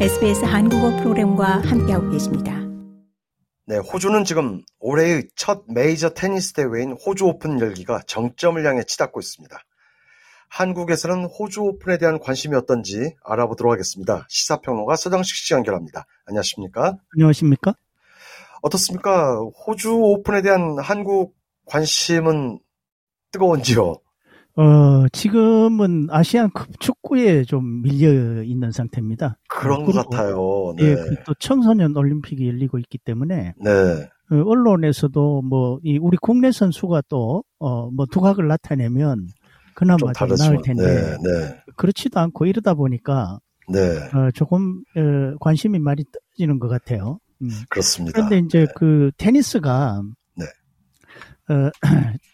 SBS 한국어 프로그램과 함께하고 계십니다. 네, 호주는 지금 올해의 첫 메이저 테니스 대회인 호주 오픈 열기가 정점을 향해 치닫고 있습니다. 한국에서는 호주 오픈에 대한 관심이 어떤지 알아보도록 하겠습니다. 시사평론가 서정식 씨 연결합니다. 안녕하십니까? 안녕하십니까? 어떻습니까? 호주 오픈에 대한 한국 관심은 뜨거운지요? 어, 지금은 아시안컵 축구에 좀 밀려 있는 상태입니다. 그런 것 같아요. 네. 예, 또 청소년 올림픽이 열리고 있기 때문에. 네. 어, 언론에서도 뭐, 이 우리 국내 선수가 또, 어, 뭐 두각을 나타내면 그나마 좀, 좀 나을 텐데. 네, 네. 그렇지도 않고 이러다 보니까. 네. 어, 조금, 어, 관심이 많이 떨어지는 것 같아요. 음. 그렇습니다. 그런데 이제 네. 그 테니스가. 네. 어,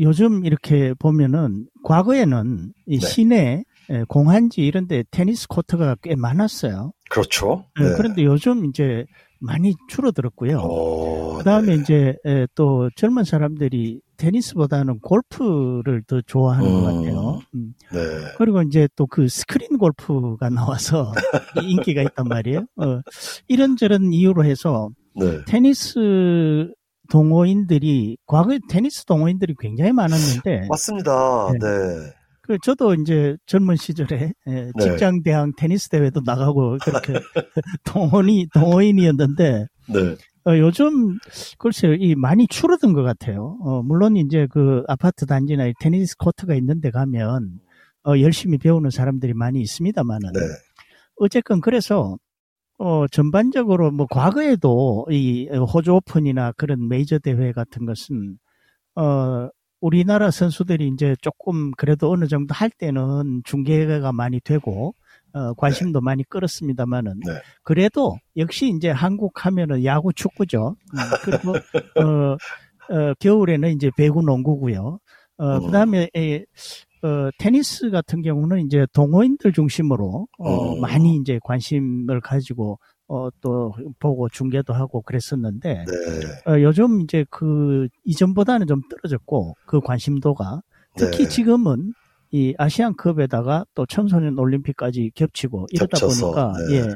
요즘 이렇게 보면은 과거에는 이 네. 시내 공한지 이런 데 테니스 코트가 꽤 많았어요. 그렇죠. 네. 그런데 요즘 이제 많이 줄어들었고요. 오, 그다음에 네. 이제 또 젊은 사람들이 테니스보다는 골프를 더 좋아하는 음, 것 같아요. 음. 네. 그리고 이제 또 그 스크린 골프가 나와서 인기가 있단 말이에요. 어, 이런저런 이유로 해서 네. 테니스 동호인들이 과거에 테니스 동호인들이 굉장히 많았는데 맞습니다. 네. 네. 그 저도 이제 젊은 시절에 예, 네. 직장 대항 테니스 대회도 나가고 그렇게 동호인이 동호인이었는데 네. 어, 요즘 글쎄요 이 많이 줄어든 것 같아요. 어, 물론 이제 그 아파트 단지나 테니스 코트가 있는데 가면 어, 열심히 배우는 사람들이 많이 있습니다만은 네. 어쨌건 그래서 어, 전반적으로 뭐 과거에도 이 호주 오픈이나 그런 메이저 대회 같은 것은 어, 우리나라 선수들이 이제 조금 그래도 어느 정도 할 때는 중계가 많이 되고 어, 관심도 네. 많이 끌었습니다만은 네. 그래도 역시 이제 한국 하면은 야구 축구죠. 음, 그리고 어, 어, 겨울에는 이제 배구 농구고요. 어, 음. 그다음에 에, 어, 테니스 같은 경우는 이제 동호인들 중심으로 어, 어. 많이 이제 관심을 가지고 어, 또 보고 중계도 하고 그랬었는데 네. 어, 요즘 이제 그 이전보다는 좀 떨어졌고 그 관심도가 특히 네. 지금은 이 아시안컵에다가 또 청소년 올림픽까지 겹치고 이러다 겹쳐서, 보니까 네. 예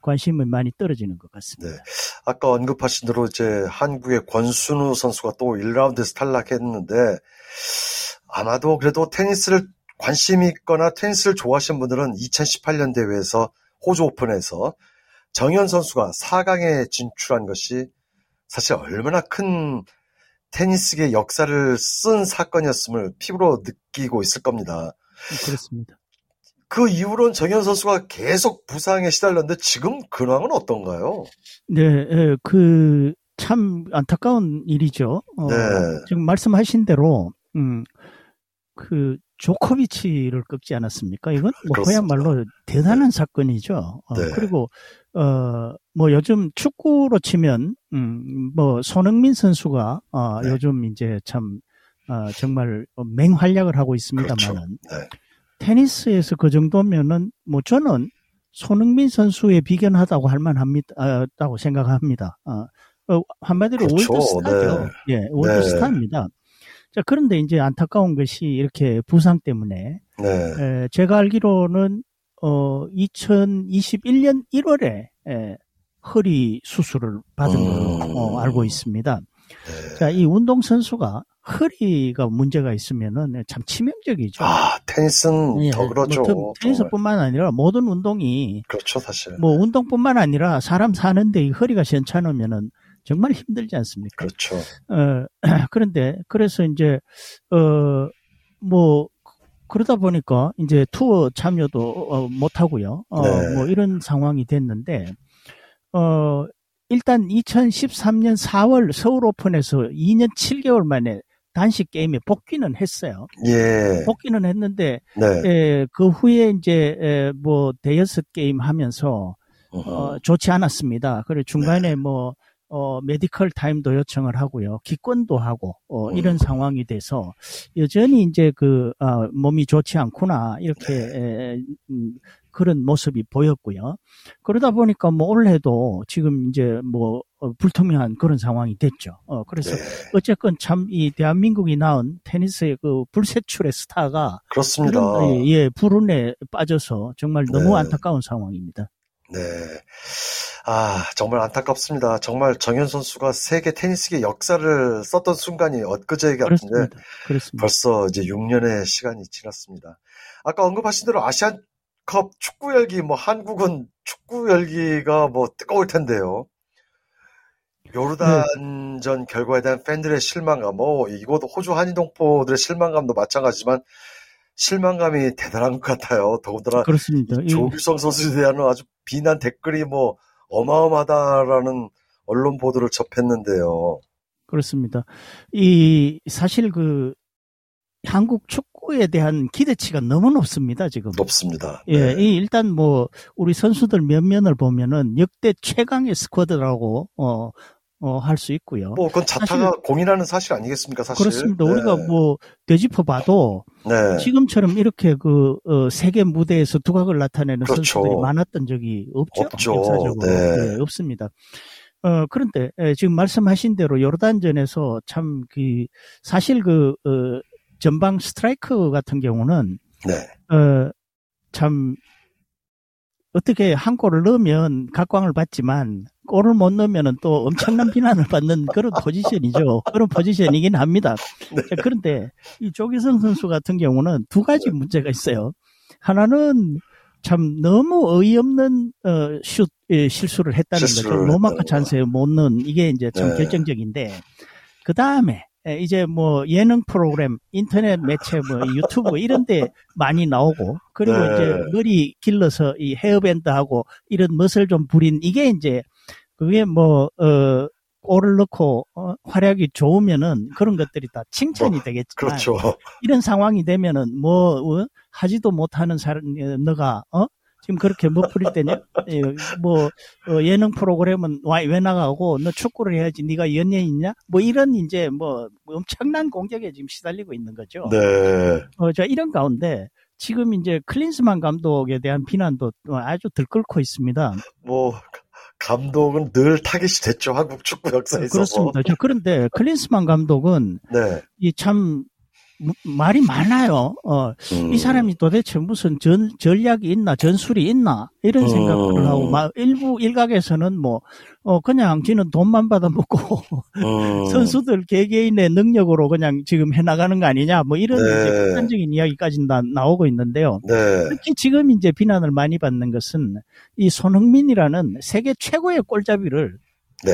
관심이 많이 떨어지는 것 같습니다. 네. 아까 언급하신 대로 이제 한국의 권순우 선수가 또 1라운드에서 탈락했는데 아마도 그래도 테니스를 관심 있거나 테니스를 좋아하시는 분들은 2018년 대회에서 호주 오픈에서 정현 선수가 4강에 진출한 것이 사실 얼마나 큰 테니스계 역사를 쓴 사건이었음을 피부로 느끼고 있을 겁니다. 그렇습니다. 그 이후로는 정현 선수가 계속 부상에 시달렸는데 지금 근황은 어떤가요? 네, 예, 그참 안타까운 일이죠. 어, 네. 지금 말씀하신 대로 음, 그 조코비치를 꺾지 않았습니까? 이건 뭐 그야말로 대단한 네. 사건이죠. 어, 네. 그리고 어뭐 요즘 축구로 치면 음뭐 손흥민 선수가 어 네. 요즘 이제 참 어, 정말 맹활약을 하고 있습니다만은 그렇죠. 네. 테니스에서 그 정도면은 뭐 저는 손흥민 선수에 비견하다고 할 만합니다. 다고 생각합니다. 어, 어 한마디로 그렇죠. 월드스타죠. 네. 예, 월드스타입니다. 자, 그런데 이제 안타까운 것이 이렇게 부상 때문에 네. 에, 제가 알기로는 어 2021년 1월에 에, 허리 수술을 받은 걸로 음. 어, 알고 있습니다. 네. 자, 이 운동 선수가 허리가 문제가 있으면은 참 치명적이죠. 아, 테니스는 예, 더 그렇죠. 뭐, 테니스뿐만 아니라 모든 운동이 그렇죠, 사실. 뭐 운동뿐만 아니라 사람 사는데 이 허리가 시원찮으면은 정말 힘들지 않습니까? 그렇죠. 어, 그런데 그래서 이제 어 뭐 그러다 보니까 이제 투어 참여도 어, 못 하고요. 어, 네. 뭐 이런 상황이 됐는데 어 일단 2013년 4월 서울 오픈에서 2년 7개월 만에 단식 게임에 복귀는 했어요. 예. 복귀는 했는데 네. 에, 그 후에 이제 에, 뭐 대여섯 게임 하면서 어, 좋지 않았습니다. 그리고 중간에 네. 뭐 어, medical time도 요청을 하고요. 기권도 하고, 어, 음. 이런 상황이 돼서, 여전히 이제 그, 어, 몸이 좋지 않구나, 이렇게, 네. 에, 음, 그런 모습이 보였고요. 그러다 보니까 뭐 올해도 지금 이제 뭐, 어, 불투명한 그런 상황이 됐죠. 어, 그래서 네. 어쨌건 참 이 대한민국이 낳은 테니스의 그 불세출의 스타가. 그렇습니다. 그런, 예, 불운에 빠져서 정말 너무 네. 안타까운 상황입니다. 네. 아, 정말 안타깝습니다. 정말 정현 선수가 세계 테니스계 역사를 썼던 순간이 엊그제 같은데 그렇습니다. 그렇습니다. 벌써 이제 6년의 시간이 지났습니다. 아까 언급하신 대로 아시안컵 축구 열기 뭐 한국은 축구 열기가 뭐 뜨거울 텐데요. 요르단전 네. 결과에 대한 팬들의 실망감, 뭐 이곳 호주 한인동포들의 실망감도 마찬가지지만 실망감이 대단한 것 같아요. 더군다나 그렇습니다. 조규성 선수에 대한 아주 비난 댓글이 뭐 어마어마하다라는 언론 보도를 접했는데요. 그렇습니다. 이 사실 그 한국 축구에 대한 기대치가 너무 높습니다, 지금. 높습니다. 예, 네. 이 일단 뭐 우리 선수들 몇 면을 보면은 역대 최강의 스쿼드라고 어 어, 할 수 있고요. 뭐, 그건 자타가 사실, 공인하는 사실 아니겠습니까, 사실? 그렇습니다. 네. 우리가 뭐, 되짚어 봐도, 네. 지금처럼 이렇게 그, 어, 세계 무대에서 두각을 나타내는 그렇죠. 선수들이 많았던 적이 없죠. 없죠. 역사적으로. 네. 네, 없습니다. 어, 그런데, 에, 예, 지금 말씀하신 대로 요르단전에서 참 그, 사실 그, 어, 전방 스트라이크 같은 경우는, 네. 어, 참, 어떻게 한 골을 넣으면 각광을 받지만 골을 못 넣으면 또 엄청난 비난을 받는 그런 포지션이죠. 그런 포지션이긴 합니다. 네. 그런데 이 조기성 선수 같은 경우는 두 가지 문제가 있어요. 하나는 참 너무 어이없는 어, 슛 예, 실수를 했다는 거죠. 로마카 찬스에 못 넣은 이게 이제 참 네. 결정적인데 그 다음에 예, 이제 뭐 예능 프로그램, 인터넷 매체, 뭐 유튜브 이런데 많이 나오고 그리고 네. 이제 머리 길러서 이 헤어밴드하고 이런 멋을 좀 부린 이게 이제 그게 뭐 어. 골을 넣고 어, 활약이 좋으면은 그런 것들이 다 칭찬이 뭐, 되겠지만 그렇죠. 이런 상황이 되면은 뭐 어, 하지도 못하는 사람 어, 너가 어 지금 그렇게 못 부릴 때냐? 예, 뭐 어, 예능 프로그램은 왜 나가고 너 축구를 해야지 네가 연예인 있냐? 뭐 이런 이제 뭐 엄청난 공격에 지금 시달리고 있는 거죠. 네. 어, 자 이런 가운데 지금 이제 클린스만 감독에 대한 비난도 아주 들끓고 있습니다. 뭐 감독은 늘 타깃이 됐죠 한국 축구 역사에서. 그렇습니다. 자, 그런데 클린스만 감독은 네. 이참 말이 많아요. 어, 음. 이 사람이 도대체 무슨 전, 전략이 있나, 전술이 있나, 이런 음. 생각을 하고, 막, 일부 일각에서는 뭐, 어, 그냥 지는 돈만 받아먹고, 음. 선수들 개개인의 능력으로 그냥 지금 해나가는 거 아니냐, 뭐 이런 네. 이제 극단적인 이야기까지 다 나오고 있는데요. 네. 특히 지금 이제 비난을 많이 받는 것은 이 손흥민이라는 세계 최고의 골잡이를 네.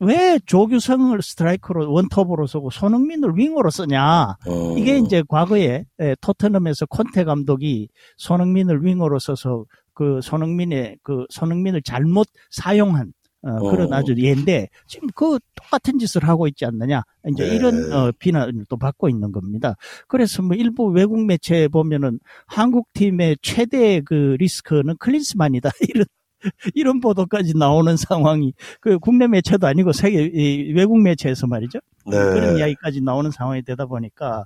왜 조규성을 스트라이커로 원톱으로 쓰고 손흥민을 윙으로 쓰냐? 어. 이게 이제 과거에 예, 토트넘에서 콘테 감독이 손흥민을 윙으로 써서 그 손흥민의 그 손흥민을 잘못 사용한 어, 그런 어. 아주 예인데 지금 그 똑같은 짓을 하고 있지 않느냐 이제 네. 이런 어, 비난을 또 받고 있는 겁니다. 그래서 뭐 일부 외국 매체에 보면은 한국 팀의 최대 그 리스크는 클린스만이다 이런 이런 보도까지 나오는 상황이 그 국내 매체도 아니고 세계 외국 매체에서 말이죠. 네. 그런 이야기까지 나오는 상황이 되다 보니까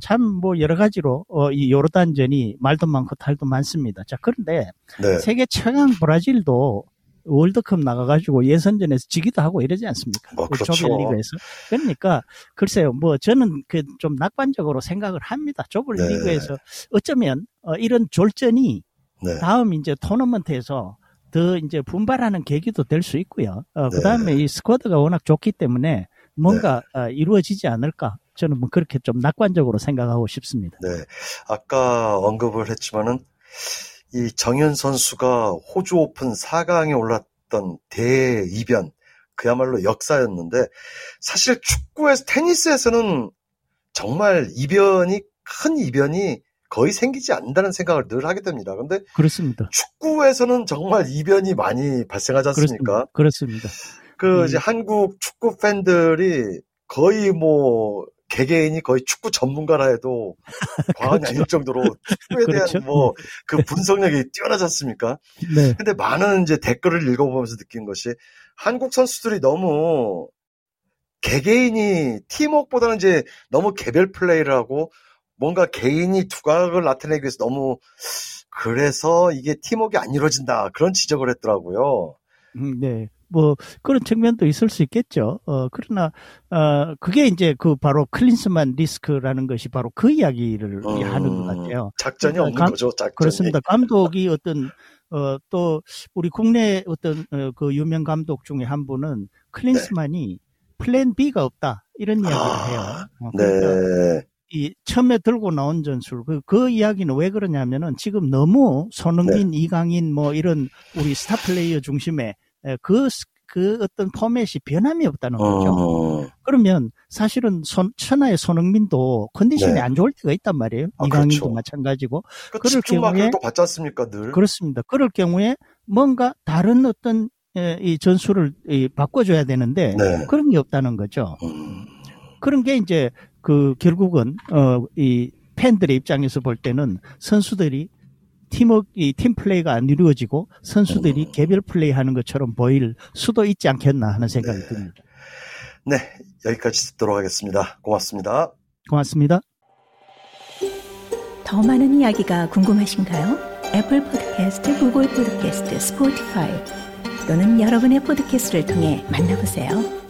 참 뭐 여러 가지로 어, 이 요르단전이 말도 많고 탈도 많습니다. 자 그런데 네. 세계 최강 브라질도 월드컵 나가가지고 예선전에서 지기도 하고 이러지 않습니까? 뭐, 그렇죠. 조별리그에서. 그러니까 글쎄요, 뭐 저는 그 좀 낙관적으로 생각을 합니다. 조별리그에서 네. 어쩌면 어, 이런 졸전이 네. 다음 이제 토너먼트에서 더 이제 분발하는 계기도 될 수 있고요. 어, 그 다음에 이 스쿼드가 워낙 좋기 때문에 뭔가 네. 어, 이루어지지 않을까. 저는 뭐 그렇게 좀 낙관적으로 생각하고 싶습니다. 네. 아까 언급을 했지만은 이 정현 선수가 호주 오픈 4강에 올랐던 대이변, 그야말로 역사였는데 사실 축구에서 테니스에서는 정말 이변이 큰 이변이 거의 생기지 않는다는 생각을 늘 하게 됩니다. 그런데 그렇습니다. 축구에서는 정말 이변이 많이 발생하지 않습니까? 그렇습니다. 그 음. 이제 한국 축구 팬들이 거의 뭐 개개인이 거의 축구 전문가라 해도 과언이 그렇죠. 아닐 정도로 축구에 그렇죠. 대한 뭐그 분석력이 뛰어나지 않습니까? 네. 근데 많은 이제 댓글을 읽어보면서 느낀 것이 한국 선수들이 너무 개개인이 팀워크보다는 이제 너무 개별 플레이를 하고 뭔가 개인이 두각을 나타내기 위해서 너무 그래서 이게 팀워크가 안 이루어진다 그런 지적을 했더라고요. 음, 네. 뭐 그런 측면도 있을 수 있겠죠. 어 그러나 어 그게 이제 그 바로 클린스만 리스크라는 것이 바로 그 이야기를 음, 하는 것 같아요. 작전이 그러니까 없는 감, 거죠. 작전이. 그렇습니다. 감독이 어떤 어, 또 우리 국내 어떤 어, 그 유명 감독 중에 한 분은 클린스만이 네. plan B가 없다 이런 이야기를 아, 해요. 어, 그러니까 네. 이 처음에 들고 나온 전술 그, 그 이야기는 왜 그러냐면은 지금 너무 손흥민, 네. 이강인 뭐 이런 우리 스타 플레이어 중심에 그그 어떤 포맷이 변함이 없다는 거죠. 어... 그러면 사실은 손, 천하의 손흥민도 컨디션이 네. 안 좋을 때가 있단 말이에요. 아, 이강인도 그렇죠. 마찬가지고. 그 그럴 경우에 또 봤지 않습니까, 늘? 그렇습니다. 그럴 경우에 뭔가 다른 어떤 이 전술을 바꿔줘야 되는데 네. 그런 게 없다는 거죠. 음... 그런 게 이제 그 결국은 어 이 팬들의 입장에서 볼 때는 선수들이 팀워크, 팀 플레이가 안 이루어지고 선수들이 음. 개별 플레이 하는 것처럼 보일 수도 있지 않겠나 하는 생각이 네. 듭니다. 네, 여기까지 듣도록 하겠습니다. 고맙습니다. 고맙습니다. 더 많은 이야기가 궁금하신가요? Apple Podcast, Google Podcast, Spotify 또는 여러분의 podcast를 통해 만나보세요.